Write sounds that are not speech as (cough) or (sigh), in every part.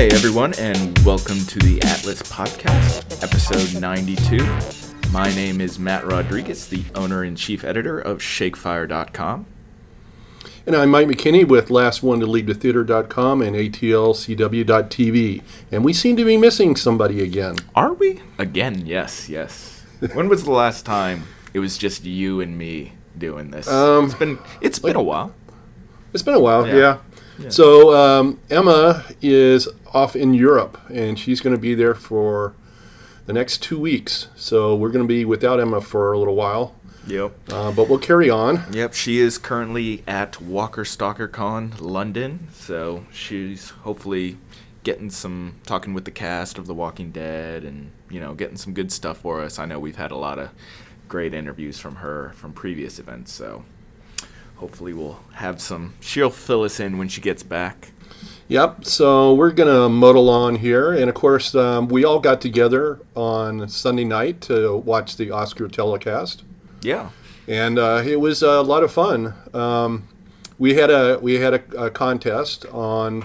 Hey everyone, and welcome to the Atlas Podcast, episode 92. My name is Matt Rodriguez, the owner and chief editor of ShakeFire.com. And I'm Mike McKinney with Last One to Leave the Theater.com and ATLCW.tv. And we seem to be missing somebody again. Are we? Again, yes, yes. when was the last time it was just you and me doing this? Um, it's been it's been a while. It's been a while, Yeah. yeah. Yeah. So um, Emma is off in Europe, and she's going to be there for the next two weeks. So we're going to be without Emma for a little while, Yep. uh, but we'll carry on. Yep, she is currently at Walker Stalker Con London, so she's hopefully getting some talking with the cast of The Walking Dead and you know getting some good stuff for us. I know we've had a lot of great interviews from her from previous events, so hopefully we'll have some. She'll fill us in when she gets back. Yep. So we're going to muddle on here, and of course, um, we all got together on Sunday night to watch the Oscar telecast. Yeah, and uh, it was a lot of fun. Um, we had a we had a, a contest on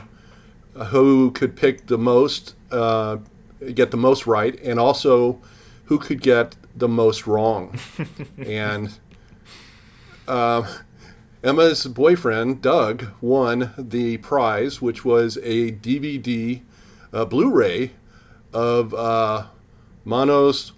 who could pick the most, uh, get the most right, and also who could get the most wrong. (laughs) and uh, Emma's boyfriend Doug won the prize, which was a DVD, uh, Blu-ray of uh, Manos,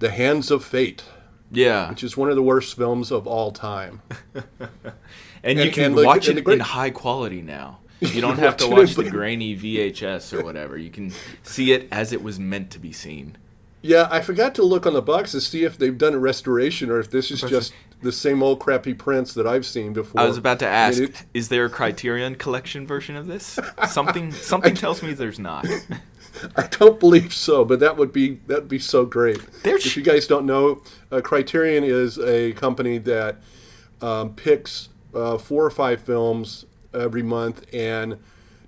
"The Hands of Fate." yeah, which is one of the worst films of all time. (laughs) and you can and watch and it great- in high quality now. (laughs) You don't have to Watch it in watch the grainy VHS or whatever. You can see it as it was meant to be seen. Yeah, I forgot to look on the box to see if they've done a restoration or if this is (laughs) just the same old crappy prints that I've seen before. I was about to ask: it- Is there a Criterion Collection version of this? Something (laughs) something tells me there's not. (laughs) I don't believe so, but that would be that would be so great. There's- if you guys don't know, uh, Criterion is a company that um, picks uh, four or five films every month and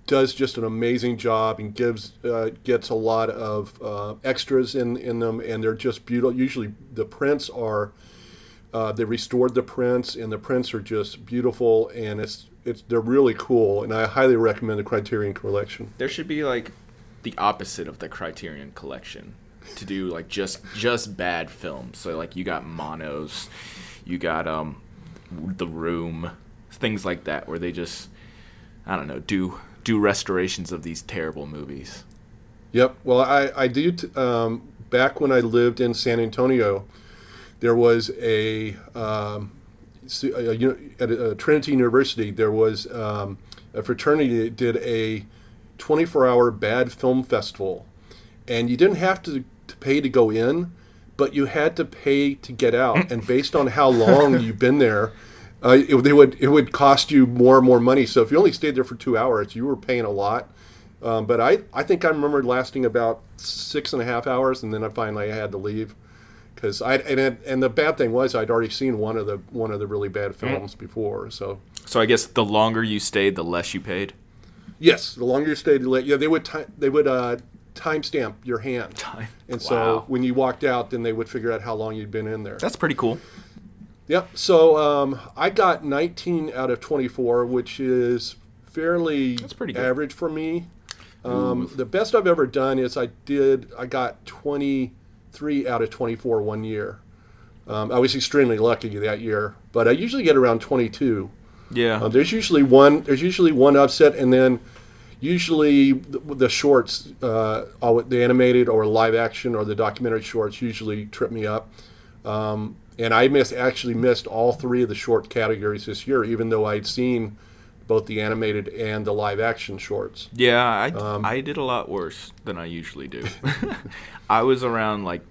does just an amazing job and gives uh, gets a lot of uh, extras in in them, and they're just beautiful. Usually, the prints are uh, they restored the prints, and the prints are just beautiful, and it's it's they're really cool, and I highly recommend the Criterion Collection. There should be like the opposite of the Criterion Collection to do like just just bad films. So like you got Manos, you got um The Room, things like that where they just I don't know do do restorations of these terrible movies. Yep. Well, I, I do. T- um, back when I lived in San Antonio, there was a, um, a, uni- at a, Trinity University. There was um, a fraternity that did a 24-hour bad film festival, and you didn't have to, to pay to go in, but you had to pay to get out. and based on how long you've been there. Uh, it, they would it would cost you more and more money. So if you only stayed there for two hours, you were paying a lot. Um, but I, I think I remember lasting about six and a half hours, and then I finally had to leave because I and it, and the bad thing was I'd already seen one of the one of the really bad films before. So So I guess the longer you stayed, the less you paid. yes, the longer you stayed, the yeah, they would ti they would uh, timestamp your hand, Time. and so when you walked out, then they would figure out how long you'd been in there. That's pretty cool. Yep. So um, I got 19 out of 24, which is fairly That's pretty good. average for me. Um, the best I've ever done is I did I got 23 out of 24 one year. Um, I was extremely lucky that year, but I usually get around 22. Yeah. Uh, there's usually one. There's usually one upset, and then usually the, the shorts, uh, all, the animated or live action or the documentary shorts, usually trip me up. Um, and I missed actually missed all three of the short categories this year, even though I'd seen both the animated and the live action shorts. Yeah, I, Um, I did a lot worse than I usually do. (laughs) (laughs) I was around like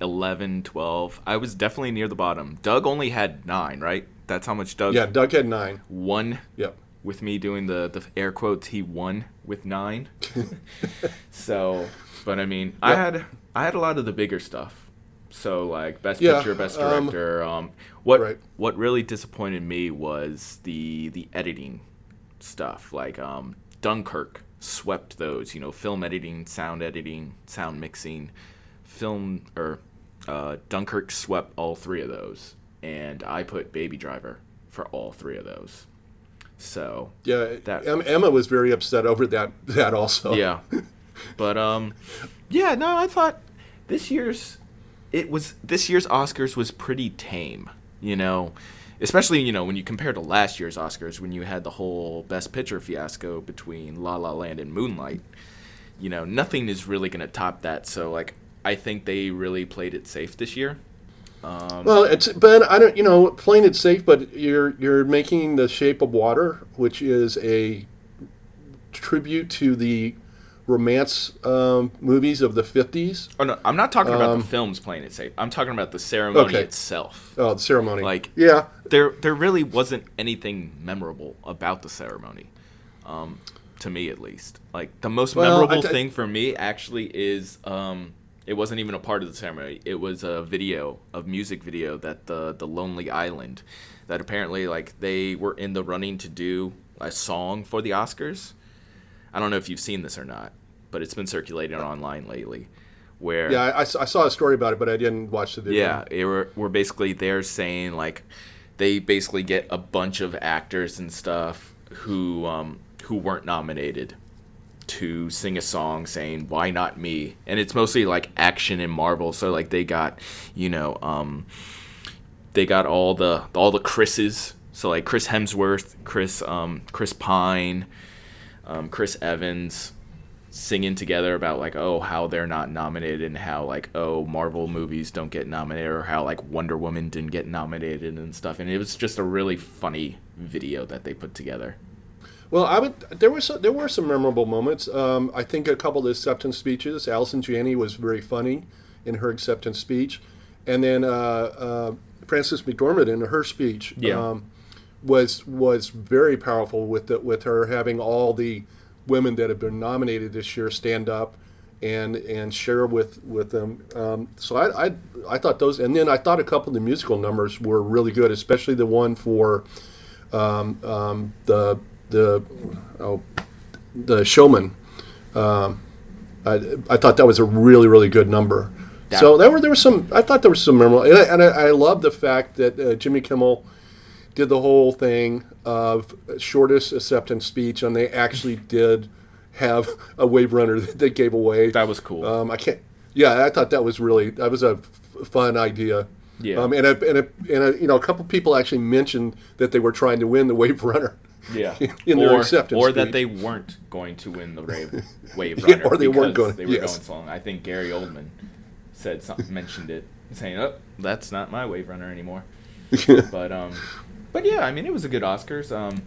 11, 12. I was definitely near the bottom. Doug only had nine, right? That's how much Doug Yeah, Doug had nine. One. Yep. with me doing the, the air quotes. He won with nine. (laughs) so, but I mean, I had I had a lot of the bigger stuff. So like best Yeah, picture, best um, director. Um, what right. what really disappointed me was the the editing stuff. Like um, Dunkirk swept those. You know, film editing, sound editing, sound mixing, film or uh, Dunkirk swept all three of those, and I put Baby Driver for all three of those. So Yeah, That- Emma was very upset over that. That also. yeah, but um, yeah, no, I thought this year's it was this year's Oscars was pretty tame. You know, especially you know when you compare to last year's Oscars when you had the whole Best Picture fiasco between La La Land and Moonlight. You know, nothing is really gonna top that. So like, I think they really played it safe this year. Um, Well, it's but I don't. You know, playing it safe, but you're you're making the Shape of Water, which is a tribute to the romance um, movies of the '50s. oh no, I'm not talking about Um, the films playing it safe. I'm talking about the ceremony Okay. itself. Oh, the ceremony. Like- yeah, there there really wasn't anything memorable about the ceremony um, to me at least like the most Well, memorable thing for me actually is um, it wasn't even a part of the ceremony it was a video a music video that the the lonely island that apparently like they were in the running to do a song for the oscars i don't know if you've seen this or not but it's been circulating online lately where yeah. I saw a story about it, but I didn't watch the video. yeah, it were, we're basically they're saying like they basically get a bunch of actors and stuff who um, who weren't nominated to sing a song saying why not me and it's mostly like action and marvel so like they got you know um, they got all the all the chris's so like chris hemsworth chris um, chris pine um, chris evans singing together about like oh how they're not nominated and how like oh Marvel movies don't get nominated or how like Wonder Woman didn't get nominated and stuff and it was just a really funny video that they put together. Well, I would. There was there were some memorable moments. Um, I think a couple of the acceptance speeches. Allison Janney was very funny in her acceptance speech, and then uh, uh, Frances McDormand in her speech Yeah. um, was was very powerful with the, with her having all the women that have been nominated this year stand up and and share with with them. Um, so I, I I thought those, and then I thought a couple of the musical numbers were really good, especially the one for um, um, the the oh, the showman. Um, I, I thought that was a really really good number. That- so there were there was some I thought there was some memorable and I, and I, I love the fact that uh, Jimmy Kimmel did the whole thing of shortest acceptance speech and they actually did have a wave runner that they gave away. That was cool. Um, I can't. Yeah, I thought that was really that was a f- fun idea. Yeah. Um, and a, and a, and a, you know a couple people actually mentioned that they were trying to win the wave runner. yeah. (laughs) in their or, acceptance or that they weren't going to win the (laughs) wave wave Yeah, runner or they weren't going- they were yes. going so long. I think Gary Oldman said something mentioned it saying, "Oh, that's not my wave runner anymore." (laughs) but um, but yeah, I mean, it was a good Oscars. Um,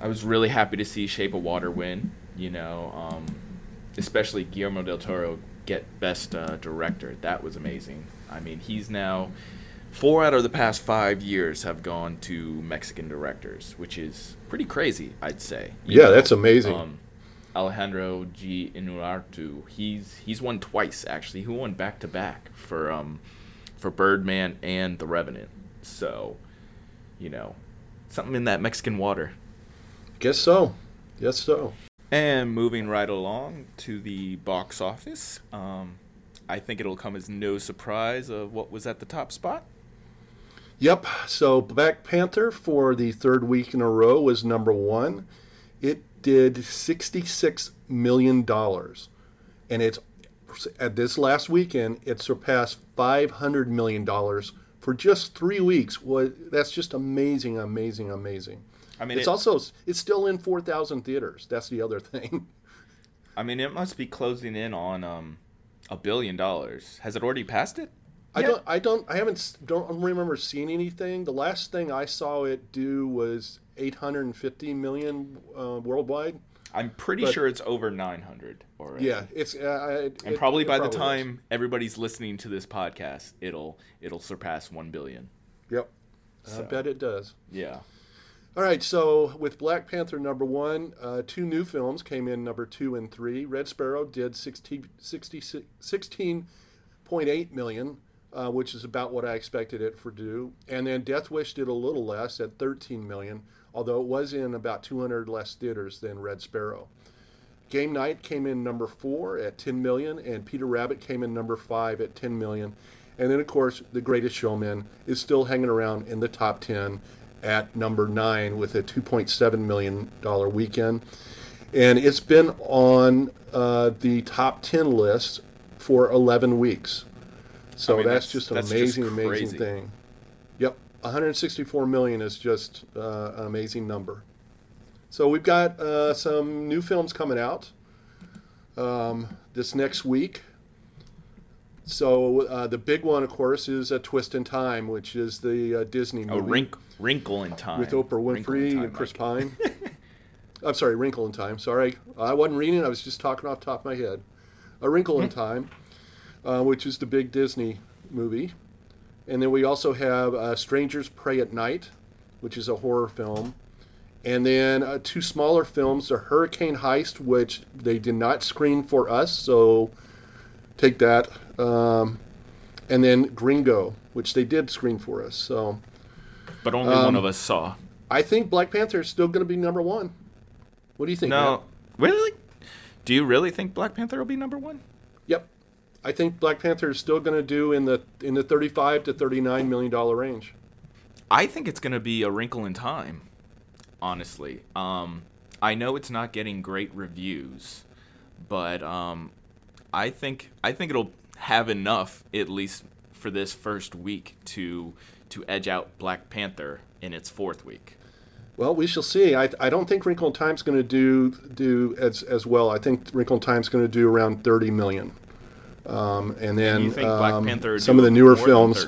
I was really happy to see Shape of Water win. You know, um, especially Guillermo del Toro get Best uh, Director. That was amazing. I mean, he's now four out of the past five years have gone to Mexican directors, which is pretty crazy, I'd say. Yeah, that's amazing. Um, Alejandro G. Inarritu, he's he's won twice actually. He won back to back for um for Birdman and The Revenant. So, you know, something in that Mexican water. Guess so. Yes, so. And moving right along to the box office, um, I think it'll come as no surprise of what was at the top spot. Yep. So Black Panther for the third week in a row was number one. It did sixty-six million dollars, and it's at this last weekend it surpassed five hundred million dollars for just three weeks. Was that's just amazing, amazing, amazing. I mean, it's it, also it's still in four thousand theaters. That's the other (laughs) thing. I mean, it must be closing in on um, a billion dollars. Has it already passed it? I Yeah. don't. I don't. I haven't. Don't remember seeing anything. The last thing I saw it do was 850 million uh, worldwide. I'm pretty But- sure it's over 900 already. Yeah, it's. Uh, it, And probably it by the probably is. time everybody's listening to this podcast, it'll it'll surpass 1 billion. Yep. I bet it does. Yeah. All right, so with Black Panther number one, uh, two new films came in number two and three. Red Sparrow did 16, 60, 16.8 million, uh, which is about what I expected it for do. And then Death Wish did a little less at 13 million, although it was in about 200 less theaters than Red Sparrow. Game Night came in number four at 10 million, and Peter Rabbit came in number five at 10 million. And then, of course, The Greatest Showman is still hanging around in the top 10 at number nine with a $2.7 million weekend. And it's been on uh, the top 10 list for 11 weeks. So I mean, that's, that's- just an that's just amazing, amazing thing. Yep, 164 million is just uh, an amazing number. So we've got uh, some new films coming out um, this next week. So uh, the big one, of course, is A Twist in Time, which is the uh, Disney movie A wrinkle, wrinkle in time with Oprah Winfrey Time, and Chris. Pine. (laughs) I'm sorry, Wrinkle in Time. Sorry, I wasn't reading. I was just talking off the top of my head. A Wrinkle Hmm. in Time, uh, which is the big Disney movie, and then we also have uh, Strangers Prey at Night, which is a horror film, and then uh, two smaller films: The Hurricane Heist, which they did not screen for us, so take that, um, and then Gringo, which they did screen for us. So. But only Um, one of us saw. I think Black Panther is still going to be number one. What do you think? No, Matt? really? Do you really think Black Panther will be number one? Yep. I think Black Panther is still going to do in the in the thirty-five to thirty-nine million dollar range. I think it's gonna be a Wrinkle in Time. Honestly, um, I know it's not getting great reviews, but um, I think I think it'll have enough at least for this first week to to edge out Black Panther in its fourth week. Well, we shall see. I, I don't think Wrinkle in Time's going to do do as as well. I think Wrinkle in Time's going to do around thirty million. Um, and then you think Black um, Panther some of the newer films.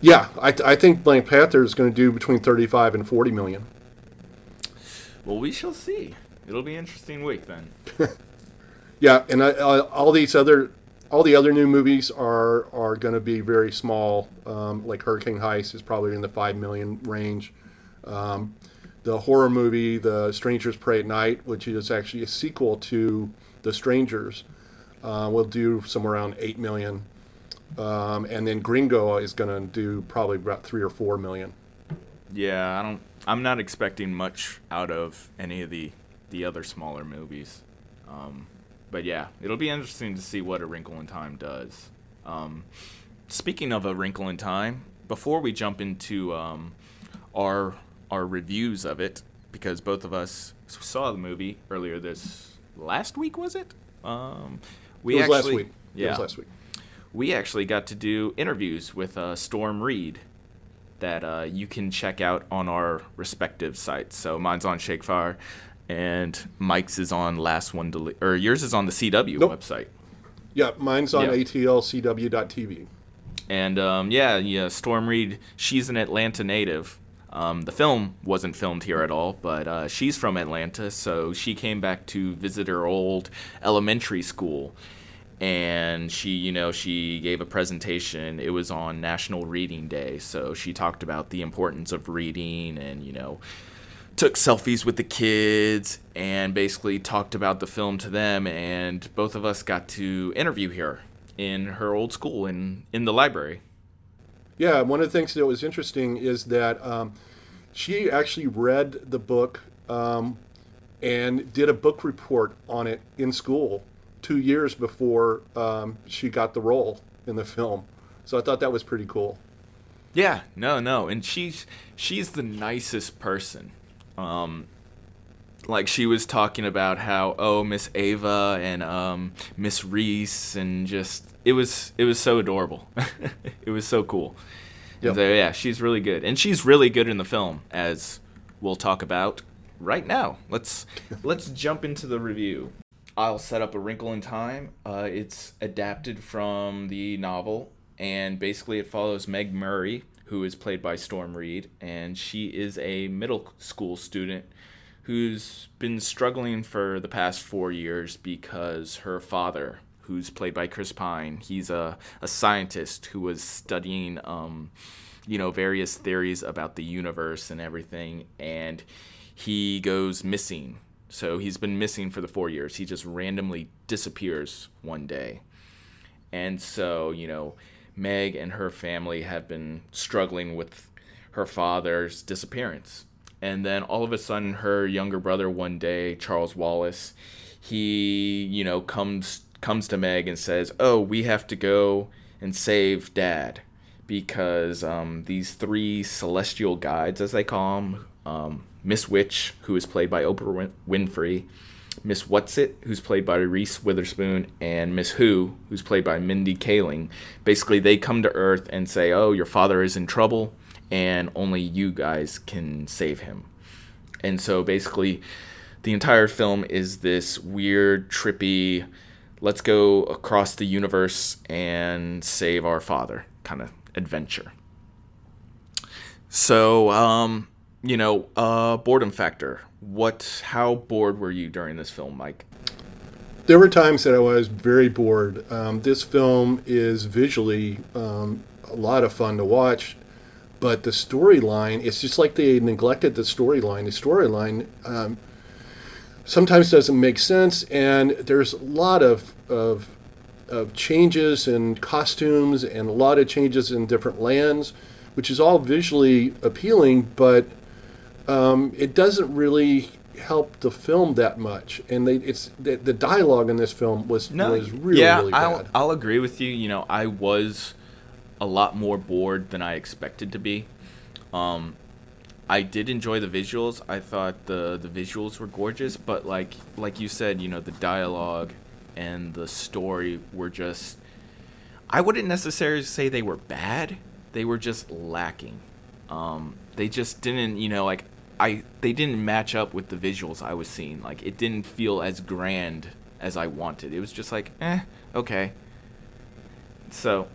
Yeah, I, I think Black Panther is going to do between thirty-five and forty million. Well, we shall see. It'll be an interesting week then. (laughs) Yeah, and I, I, all these other, all the other new movies are are going to be very small. Um, like Hurricane Heist is probably in the five million range. Um, the horror movie, The Strangers Prey at Night, which is actually a sequel to The Strangers, uh, will do somewhere around eight million. Um, and then Gringo is going to do probably about three or four million. Yeah, I don't. I'm not expecting much out of any of the the other smaller movies. Um, but yeah, it'll be interesting to see what A Wrinkle in Time does. Um, speaking of A Wrinkle in Time, before we jump into um, our our reviews of it, because both of us saw the movie earlier this last week, was it? Um, we it was actually, last week. Yeah, It was last week. we actually got to do interviews with uh, Storm Reed that uh, you can check out on our respective sites. So mine's on Shakefire, and Mike's is on Last One Deli- or yours is on the CW Nope. website. Yeah, mine's on Yeah. atlcw.tv. And um, yeah, yeah, Storm Reed, she's an Atlanta native. Um, the film wasn't filmed here at all, but uh, she's from Atlanta, so she came back to visit her old elementary school. And she, you know, she gave a presentation. It was on National Reading Day, so she talked about the importance of reading and, you know, took selfies with the kids and basically talked about the film to them. And both of us got to interview her in her old school in, in the library. Yeah, one of the things that was interesting is that um, she actually read the book um, and did a book report on it in school two years before um, she got the role in the film. So I thought that was pretty cool. Yeah, no, no, and she's she's the nicest person. Um, like she was talking about how oh Miss Ava and um, Miss Reese and just it was it was so adorable. (laughs) it was so cool. Yep. So, yeah, she's really good, and she's really good in the film, as we'll talk about right now. Let's (laughs) let's jump into the review. I'll set up a Wrinkle in Time. Uh, it's adapted from the novel, and basically it follows Meg Murray, who is played by Storm Reed, and she is a middle school student who's been struggling for the past four years because her father, who's played by Chris Pine, he's a, a scientist who was studying, um, you know, various theories about the universe and everything, and he goes missing. So he's been missing for the four years. He just randomly disappears one day. And so, you know, Meg and her family have been struggling with her father's disappearance. And then all of a sudden, her younger brother, one day, Charles Wallace, he, you know, comes comes to Meg and says, "Oh, we have to go and save Dad because um, these three celestial guides, as they call them, um, Miss Which, who is played by Oprah Win- Winfrey, Miss Whatsit, who's played by Reese Witherspoon, and Miss Who, who's played by Mindy Kaling. Basically, they come to Earth and say, "Oh, your father is in trouble, and only you guys can save him." And so, basically, the entire film is this weird, trippy, let's go across the universe and save our father kind of adventure. So, um, you know, uh, boredom factor. What? How bored were you during this film, Mike? There were times that I was very bored. Um, this film is visually um, a lot of fun to watch, but the storyline, it's just like they neglected the storyline. The storyline um, sometimes doesn't make sense, and there's a lot of, of, of changes in costumes and a lot of changes in different lands, which is all visually appealing, but um, it doesn't really help the film that much. And they, it's the, the dialogue in this film was was really yeah, really I'll, bad. I'll agree with you. You know, I was a lot more bored than I expected to be. Um, I did enjoy the visuals. I thought the the visuals were gorgeous, but like like you said, you know, the dialogue and the story were just I wouldn't necessarily say they were bad. They were just lacking. Um, they just didn't, you know, like I they didn't match up with the visuals I was seeing. Like it didn't feel as grand as I wanted. It was just like, eh, okay. So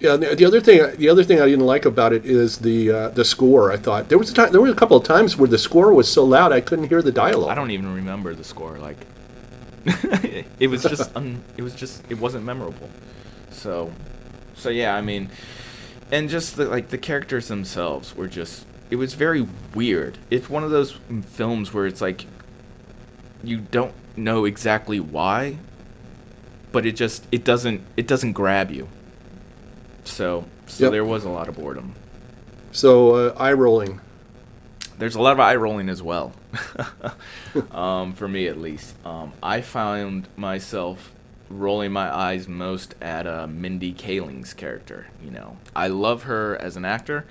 Yeah, the, the other thing, the other thing I didn't like about it is the uh, the score. I thought there was a time, there were a couple of times where the score was so loud I couldn't hear the dialogue. I don't even remember the score. Like, (laughs) it was just, (laughs) un, it was just, it wasn't memorable. So, so yeah, I mean, and just the like the characters themselves were just, it was very weird. It's one of those films where it's like, you don't know exactly why, but it just, it doesn't, it doesn't grab you. So, so Yep. there was a lot of boredom. So uh, eye rolling. there's a lot of eye rolling as well. (laughs) um, for me, at least. Um, I found myself rolling my eyes most at uh, Mindy Kaling's character. You know, I love her as an actor,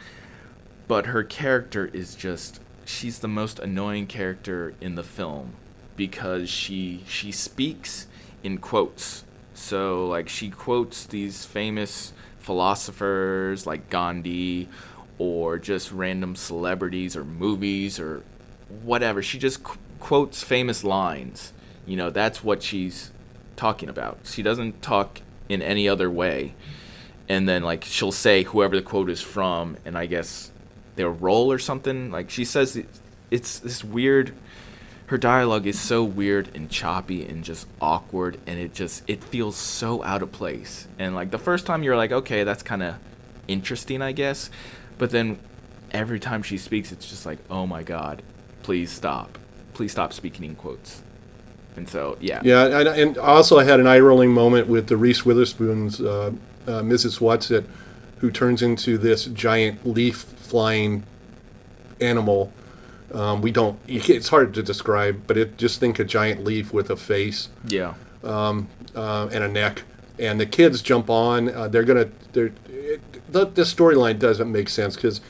but her character is just she's the most annoying character in the film because she she speaks in quotes. So like she quotes these famous philosophers like Gandhi or just random celebrities or movies or whatever. She just qu- quotes famous lines. You know, that's what she's talking about. She doesn't talk in any other way. And then like she'll say whoever the quote is from and I guess their role or something. Like she says it, it's this weird her dialogue is so weird and choppy and just awkward and it just it feels so out of place. And like the first time you're like, okay, that's kind of interesting, I guess. But then every time she speaks it's just like, "Oh my god, please stop. Please stop speaking in quotes." And so, yeah. Yeah, and, and also I had an eye rolling moment with the Reese Witherspoon's uh, uh, Mrs. Watson, who turns into this giant leaf flying animal. Um, we don't. It's hard to describe, but it just think a giant leaf with a face Yeah. um, uh, and a neck, and the kids jump on. Uh, they're gonna. They're. It, the, the storyline doesn't make sense because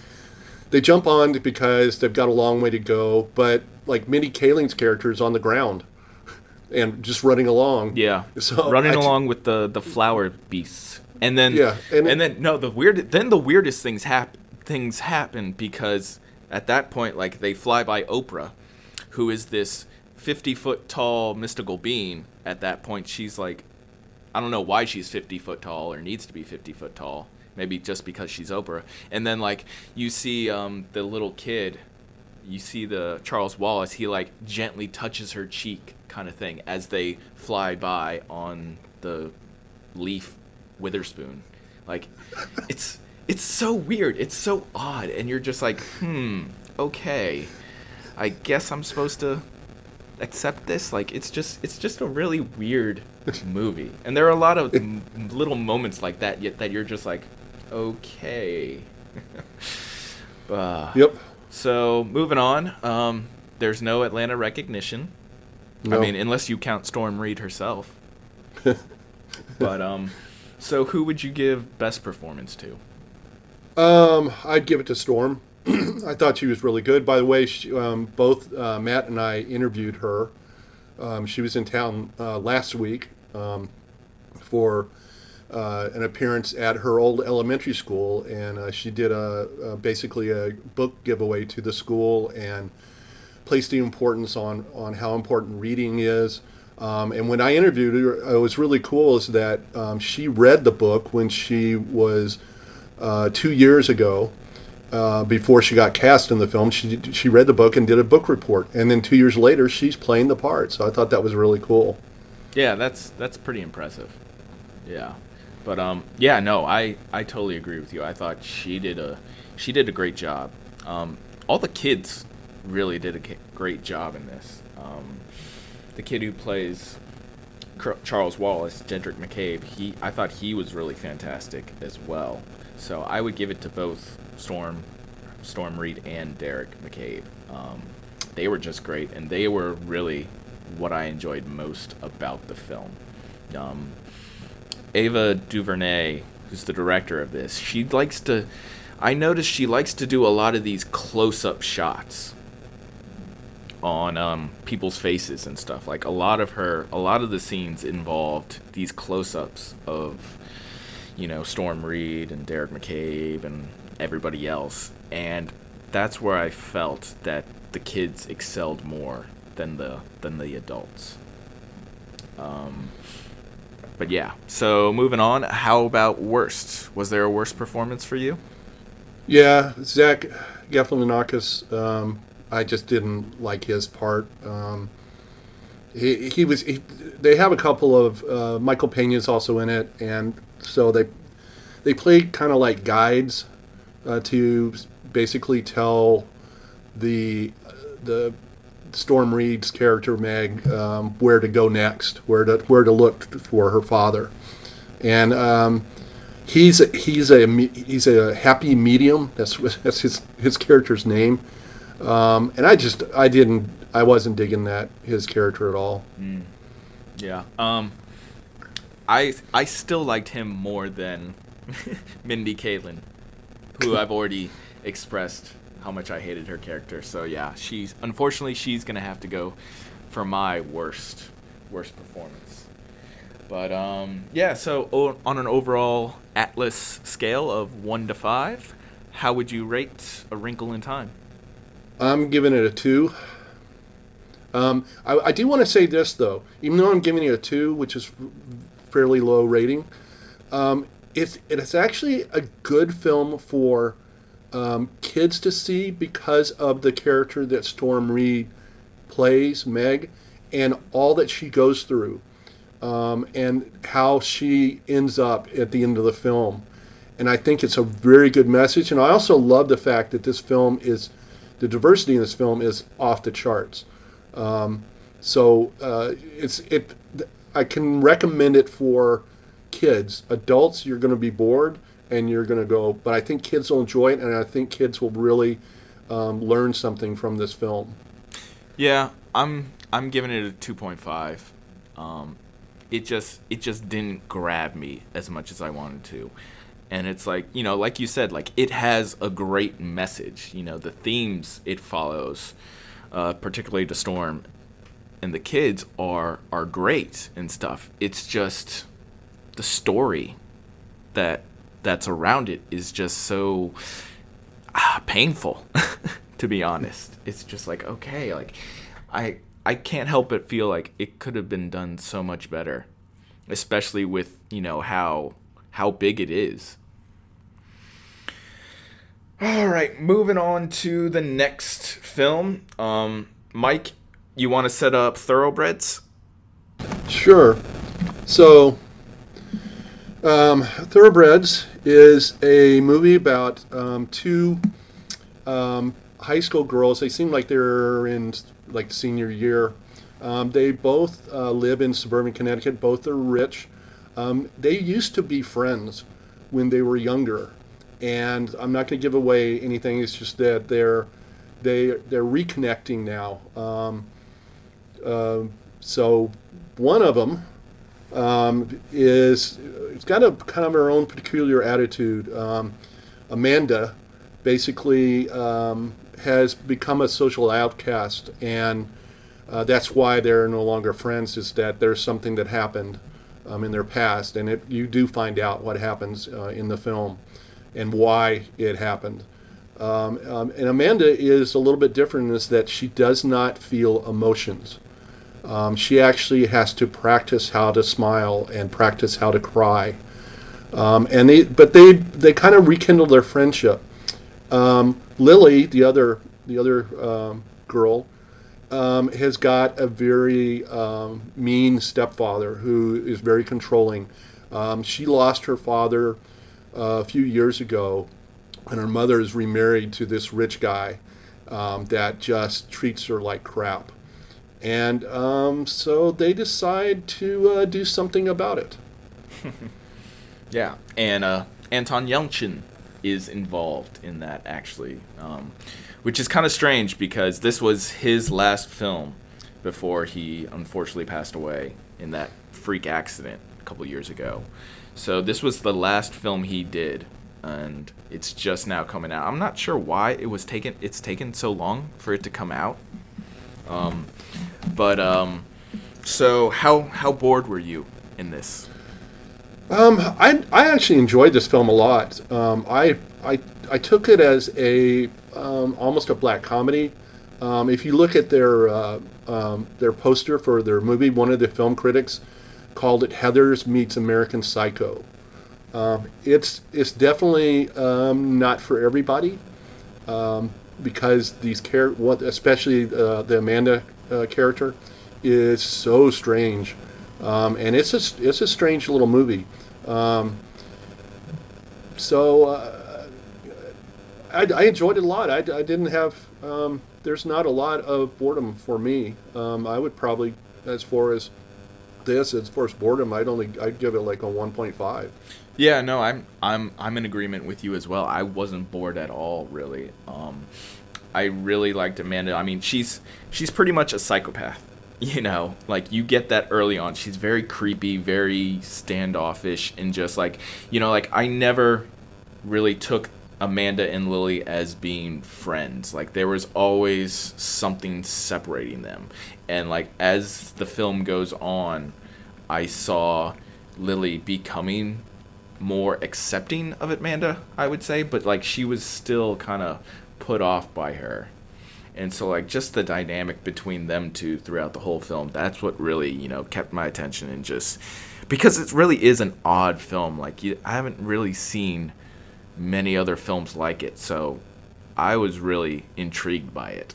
they jump on because they've got a long way to go, but like Mindy Kaling's character is on the ground (laughs) and just running along. Yeah. So running I along with the the flower beasts. And then Yeah, and and, it- then no, the weird then the weirdest things happen things happen because at that point like they fly by Oprah, who is this 50 foot tall mystical being. At that point she's like I don't know why she's 50 foot tall or needs to be 50 foot tall. Maybe just because she's Oprah. And then like you see um, the little kid, you see the Charles Wallace. He like gently touches her cheek, kind of thing, as they fly by on the leaf Witherspoon. Like it's it's so weird. It's so odd, and you're just like, hmm, okay. I guess I'm supposed to accept this like it's just it's just a really weird (laughs) movie and there are a lot of m- little moments like that yet that you're just like okay (laughs) uh, Yep. so moving on um, there's no atlanta recognition No. i mean unless you count storm reed herself (laughs) but um so who would you give best performance to Um, I'd give it to Storm. (clears throat) I thought she was really good. By the way, she, um, both uh, Matt and I interviewed her. Um, she was in town uh, last week um, for uh, an appearance at her old elementary school, and uh, she did a, a, basically a book giveaway to the school and placed the importance on on how important reading is. Um, and when I interviewed her, it was really cool is that um, she read the book when she was uh, two years ago. Uh, before she got cast in the film, she she read the book and did a book report, and then two years later, she's playing the part. So I thought that was really cool. Yeah, that's that's pretty impressive. Yeah, but um, yeah, no, I I totally agree with you. I thought she did a she did a great job. Um, all the kids really did a great job in this. Um, the kid who plays Charles Wallace, Jedrick McCabe, he I thought he was really fantastic as well. So I would give it to both Storm, Storm Reed, and Deric McCabe. Um, they were just great, and they were really what I enjoyed most about the film. Um, Ava DuVernay, who's the director of this, she likes to. I noticed she likes to do a lot of these close-up shots on um, people's faces and stuff. Like a lot of her, a lot of the scenes involved these close-ups of, you know, Storm Reed and Deric McCabe and everybody else, and that's where I felt that the kids excelled more than the than the adults. Um, but yeah, so moving on. How about worst? Was there a worst performance for you? Yeah, Zach Galifianakis. Um, I just didn't like his part. Um, he he was. He, they have a couple of uh, Michael Pena's also in it, and so they they play kind of like guides uh, to basically tell the the Storm Reed's character Meg um, where to go next, where to where to look for her father, and um, he's a, he's a he's a happy medium. That's (laughs) that's his his character's name um, and I just I didn't I wasn't digging that his character at all. Mm. Yeah. Um, I I still liked him more than (laughs) Mindy Kaling, who I've already expressed how much I hated her character. So yeah, she's unfortunately she's gonna have to go for my worst worst performance. But um, yeah, so on an overall Atlas scale of one to five, how would you rate A Wrinkle in Time? I'm giving it a two. Um, I, I, do want to say this though, even though I'm giving it a two, which is fairly low rating, um, it's it's actually a good film for um, kids to see because of the character that Storm Reed plays, Meg, and all that she goes through, um, and how she ends up at the end of the film. And I think it's a very good message. And I also love the fact that this film is the diversity in this film is off the charts. Um, so uh, it's it. I can recommend it for kids. Adults, you're going to be bored and you're going to go, but I think kids will enjoy it, and I think kids will really um, learn something from this film. Yeah, I'm I'm giving it a two point five. Um, it just it just didn't grab me as much as I wanted to and it's like you know like you said like it has a great message you know the themes it follows uh, particularly the storm and the kids are are great and stuff it's just the story that that's around it is just so ah, painful (laughs) to be honest it's just like okay like i i can't help but feel like it could have been done so much better especially with you know how how big it is. All right, moving on to the next film. Um, Mike, you want to set up Thoroughbreds? Sure. So, um, Thoroughbreds is a movie about um, two um, high school girls. They seem like they're in like senior year. Um, they both uh, live in suburban Connecticut. Both are rich. Um, they used to be friends when they were younger, and I'm not going to give away anything. It's just that they're they they're reconnecting now. Um, uh, so one of them um, is it's got a kind of her own peculiar attitude. Um, Amanda basically um, has become a social outcast, and uh, that's why they're no longer friends. Is that there's something that happened um, in their past, and it, you do find out what happens uh, in the film and why it happened. Um, um, and Amanda is a little bit different in this that she does not feel emotions. Um, she actually has to practice how to smile and practice how to cry. Um, and they, but they, they kind of rekindle their friendship. Um, Lily, the other, the other um, girl, has got a very mean stepfather who is very controlling. she lost her father uh, a few years ago and her mother is remarried to this rich guy um, that just treats her like crap. And um, so they decide to uh, do something about it. (laughs) yeah, and uh, Anton Yelchin is involved in that actually, um, which is kind of strange because this was his last film before he unfortunately passed away in that freak accident a couple years ago. So this was the last film he did and it's just now coming out. I'm not sure why it was taken. It's taken so long for it to come out. Um, but um, so how how bored were you in this? Um, I I actually enjoyed this film a lot. Um, I I I took it as a um, almost a black comedy. Um, if you look at their uh, um, their poster for their movie, one of the film critics called it Heathers meets American Psycho. Um, it's it's definitely um, not for everybody um, because these char- what especially uh, the Amanda uh, character is so strange, um, and it's a it's a strange little movie. Um, so uh, I, I, enjoyed it a lot. I, I didn't have um, there's not a lot of boredom for me. I would probably as far as this as far as boredom, I'd only I'd give it like a 1.5. Yeah, no, I'm I'm I'm in agreement with you as well. I wasn't bored at all, really. Um, I really liked Amanda. I mean, she's she's pretty much a psychopath. (laughs) You know, like you get that early on. She's very creepy, very standoffish, and just like you know, like I never really took Amanda and Lily as being friends. Like there was always something separating them. And like as the film goes on, I saw Lily becoming more accepting of Amanda, I would say, but like she was still kind of put off by her. And so like just the dynamic between them two throughout the whole film, that's what really, you know, kept my attention and just because it really is an odd film. Like you, I haven't really seen many other films like it, so I was really intrigued by it.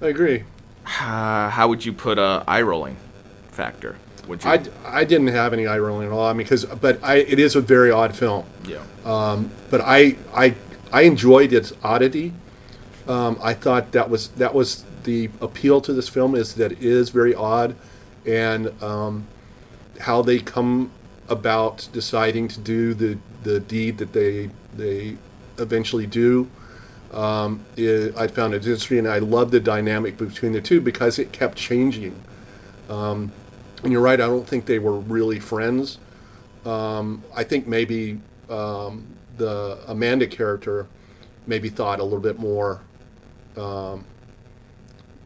I agree. Uh, how would you put a eye rolling factor? Would you? I, I didn't have any eye rolling at all. I mean, because but I it is a very odd film. Yeah. Um, but I I I enjoyed its oddity. Um, I thought that was that was the appeal to this film is that it is very odd, and um, how they come about deciding to do the the deed that they they eventually do. Um, it, I found it interesting, and I love the dynamic between the two because it kept changing. Um, and you're right. I don't think they were really friends. Um, I think maybe um, the Amanda character maybe thought a little bit more um,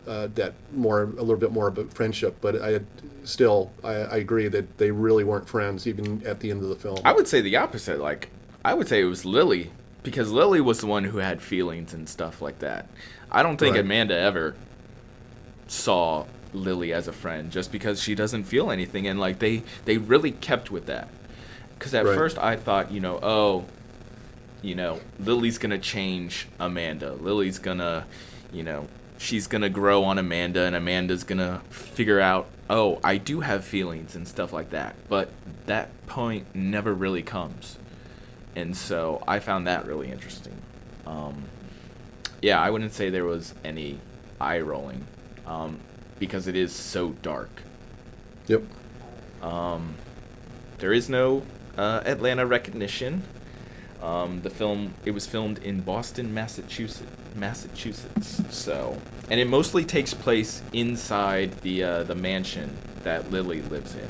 uh, that more a little bit more about friendship, but I still I, I, agree that they really weren't friends even at the end of the film. I would say the opposite. Like I would say it was Lily because Lily was the one who had feelings and stuff like that. I don't think right. Amanda ever saw Lily as a friend just because she doesn't feel anything and like they they really kept with that. Cuz at right. first I thought, you know, oh, you know, Lily's to change Amanda. Lily's to, you know, she's to grow on Amanda and Amanda's to figure out, "Oh, I do have feelings and stuff like that." But that point never really comes. And so I found that really interesting. Um, yeah, I wouldn't say there was any eye rolling. Um, because it is so dark. Yep. Um, there is no uh, Atlanta recognition. Um, the film it was filmed in Boston, Massachusetts. Massachusetts. So, and it mostly takes place inside the uh, the mansion that Lily lives in,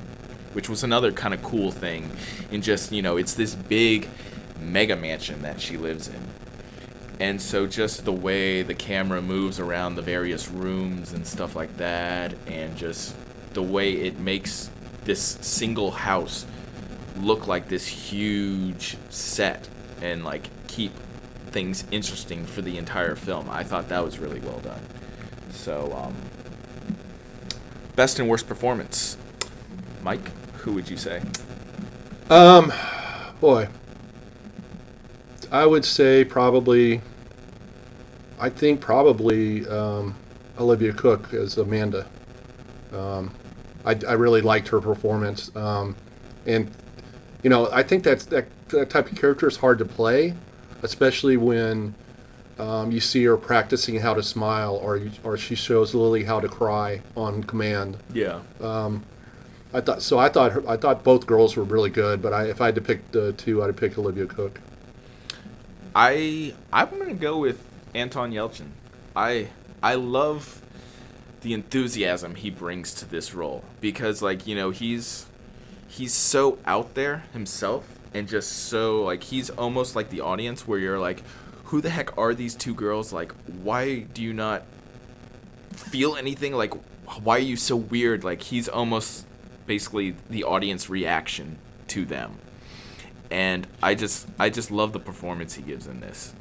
which was another kind of cool thing. In just you know, it's this big mega mansion that she lives in. And so just the way the camera moves around the various rooms and stuff like that and just the way it makes this single house look like this huge set and like keep things interesting for the entire film. I thought that was really well done. So, um, best and worst performance. Mike, who would you say? Um, boy, I would say probably. I think probably um, Olivia Cooke as Amanda. Um, I, I really liked her performance, um, and you know I think that's that, that type of character is hard to play, especially when um, you see her practicing how to smile, or you, or she shows Lily how to cry on command. Yeah. I thought so. I thought her, I thought both girls were really good, but I, if I had to pick the two, I'd pick Olivia Cooke. I I'm gonna go with Anton Yelchin. I I love the enthusiasm he brings to this role because like you know he's he's so out there himself and just so like he's almost like the audience where you're like who the heck are these two girls? Like why do you not feel anything? Like why are you so weird? Like he's almost basically the audience reaction to them. And I just I just love the performance he gives in this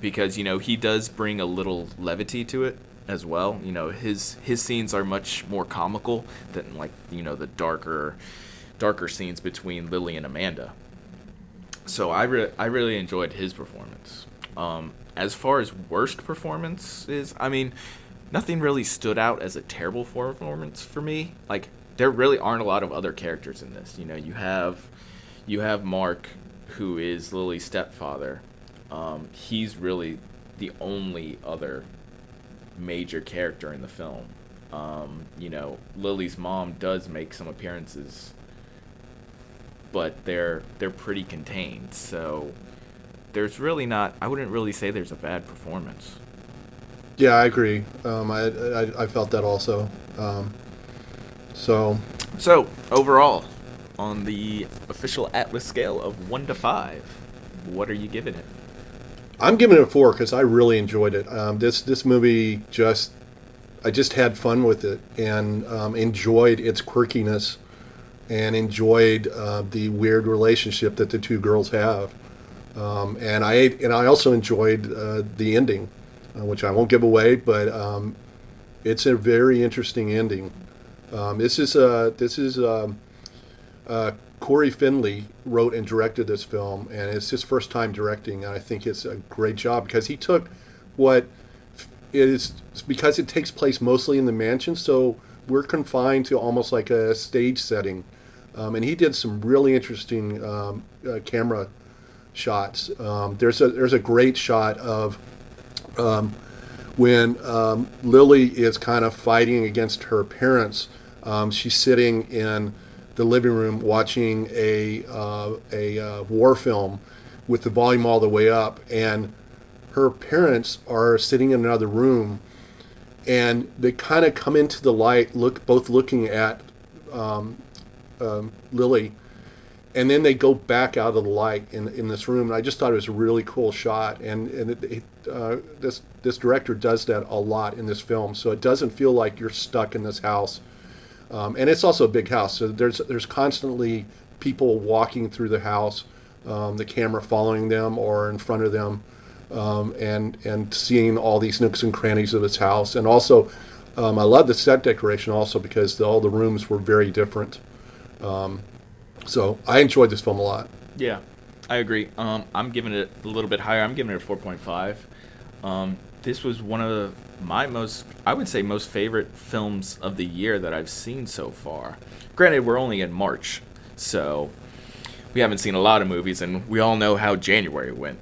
because you know he does bring a little levity to it as well. You know his his scenes are much more comical than like you know the darker darker scenes between Lily and Amanda. So I re- I really enjoyed his performance. Um, as far as worst performances, I mean, nothing really stood out as a terrible performance for me. Like there really aren't a lot of other characters in this. You know, you have you have Mark, who is Lily's stepfather. Um, he's really the only other major character in the film. Um, you know, Lily's mom does make some appearances, but they're they're pretty contained. So there's really not. I wouldn't really say there's a bad performance. Yeah, I agree. Um, I, I I felt that also. Um, so So overall, on the official Atlas scale of one to five, what are you giving it? I'm giving it a four because I really enjoyed it. Um, this this movie just I just had fun with it and um, enjoyed its quirkiness and enjoyed uh, the weird relationship that the two girls have. Um, and I and I also enjoyed uh, the ending, uh, which I won't give away, but um, it's a very interesting ending. Um, this is uh, this is um, uh, Cory Finley wrote and directed this film, and it's his first time directing. And I think it's a great job because he took what is because it takes place mostly in the mansion, so we're confined to almost like a stage setting. Um, and he did some really interesting um, uh, camera shots. Um, there's a there's a great shot of um, when um, Lily is kind of fighting against her parents. Um, she's sitting in the living room watching a uh, a uh, war film with the volume all the way up, and her parents are sitting in another room, and they kind of come into the light, look both looking at um, um, Lily, and then they go back out of the light in in this room. And I just thought it was a really cool shot, and and it, it, uh, this this director does that a lot in this film, so it doesn't feel like you're stuck in this house. Um, and it's also a big house, so there's there's constantly people walking through the house, um, the camera following them or in front of them, um, and and seeing all these nooks and crannies of this house. And also, um, I love the set decoration also because the, all the rooms were very different. Um, so I enjoyed this film a lot. Yeah, I agree. Um, I'm giving it a little bit higher. I'm giving it a 4.5. Um, this was one of my most, I would say, most favorite films of the year that I've seen so far. Granted, we're only in March, so we haven't seen a lot of movies, and we all know how January went.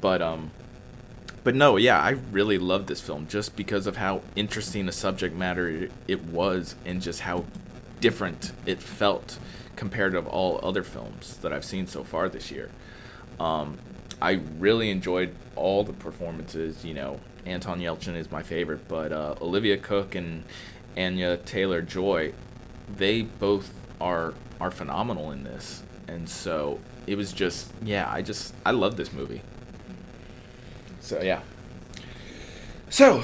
But um, but no, yeah, I really loved this film just because of how interesting a subject matter it, it was, and just how different it felt compared to all other films that I've seen so far this year. Um, I really enjoyed all the performances. You know, Anton Yelchin is my favorite, but uh, Olivia Cooke and Anya Taylor Joy, they both are are phenomenal in this. and so it was just yeah. I just I love this movie. So yeah. So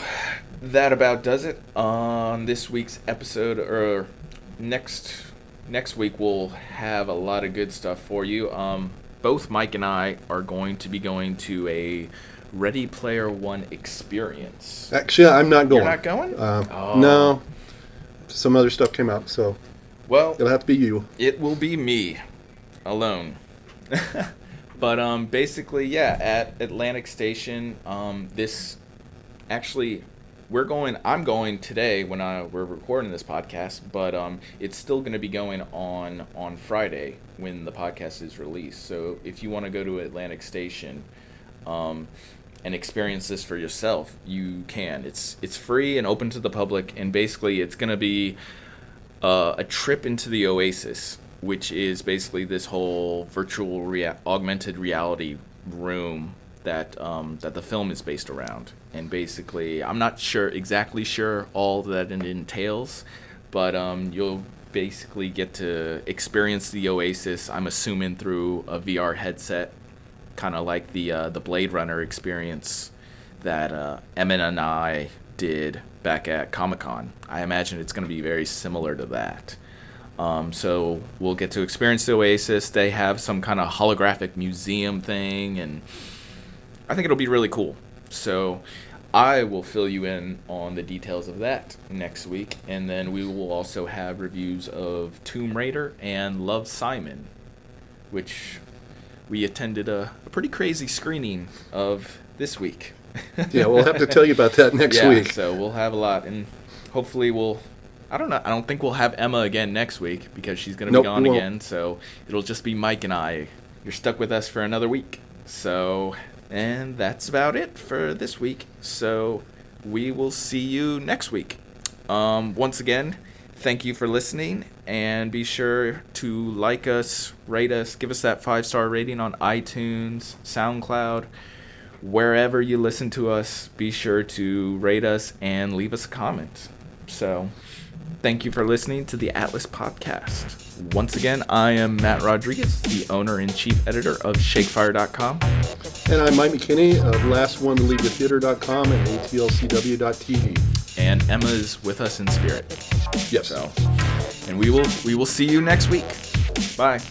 that about does it on this week's episode or next next week we'll have a lot of good stuff for you. Um, both Mike and I are going to be going to a Ready Player One experience. Actually, I'm not going. You're not going? Um, Oh. No. Some other stuff came out, so Well, it'll have to be you. it will be me alone. (laughs) but um, basically, yeah, at Atlantic Station, um, this actually we're going. I'm going today when I we're recording this podcast, but um, it's still going to be going on on Friday when the podcast is released. So if you want to go to Atlantic Station, um, and experience this for yourself, you can. It's it's free and open to the public, and basically, it's going to be uh, a trip into the Oasis, which is basically this whole virtual rea- augmented reality room that um, that the film is based around. And basically, I'm not sure exactly sure all that it entails, but um, you'll basically get to experience the Oasis. I'm assuming through a VR headset, kind of like the uh, the Blade Runner experience that uh, Emmett and I did back at Comic Con. I imagine it's going to be very similar to that. Um, so we'll get to experience the Oasis. They have some kind of holographic museum thing, and I think it'll be really cool. So I will fill you in on the details of that next week, and then we will also have reviews of Tomb Raider and Love Simon, which we attended a, a pretty crazy screening of this week. Yeah, we'll have to tell you about that next yeah, week. So we'll have a lot, and hopefully we'll. I don't know. I don't think we'll have Emma again next week because she's gonna Nope, be gone again. So it'll just be Mike and I. You're stuck with us for another week. So, and that's about it for this week. So we will see you next week. Um, once again, thank you for listening, and be sure to like us, rate us, give us that five star rating on iTunes, SoundCloud wherever you listen to us, be sure to rate us and leave us a comment. So, thank you for listening to the Atlas Podcast. Once again, I am Matt Rodriguez, the owner and chief editor of ShakeFire.com. And I'm Mike McKinney of Last One to Leave the Theater.com and ATLCW.tv. And Emma is with us in spirit. Yes. So, and we will we will see you next week. Bye.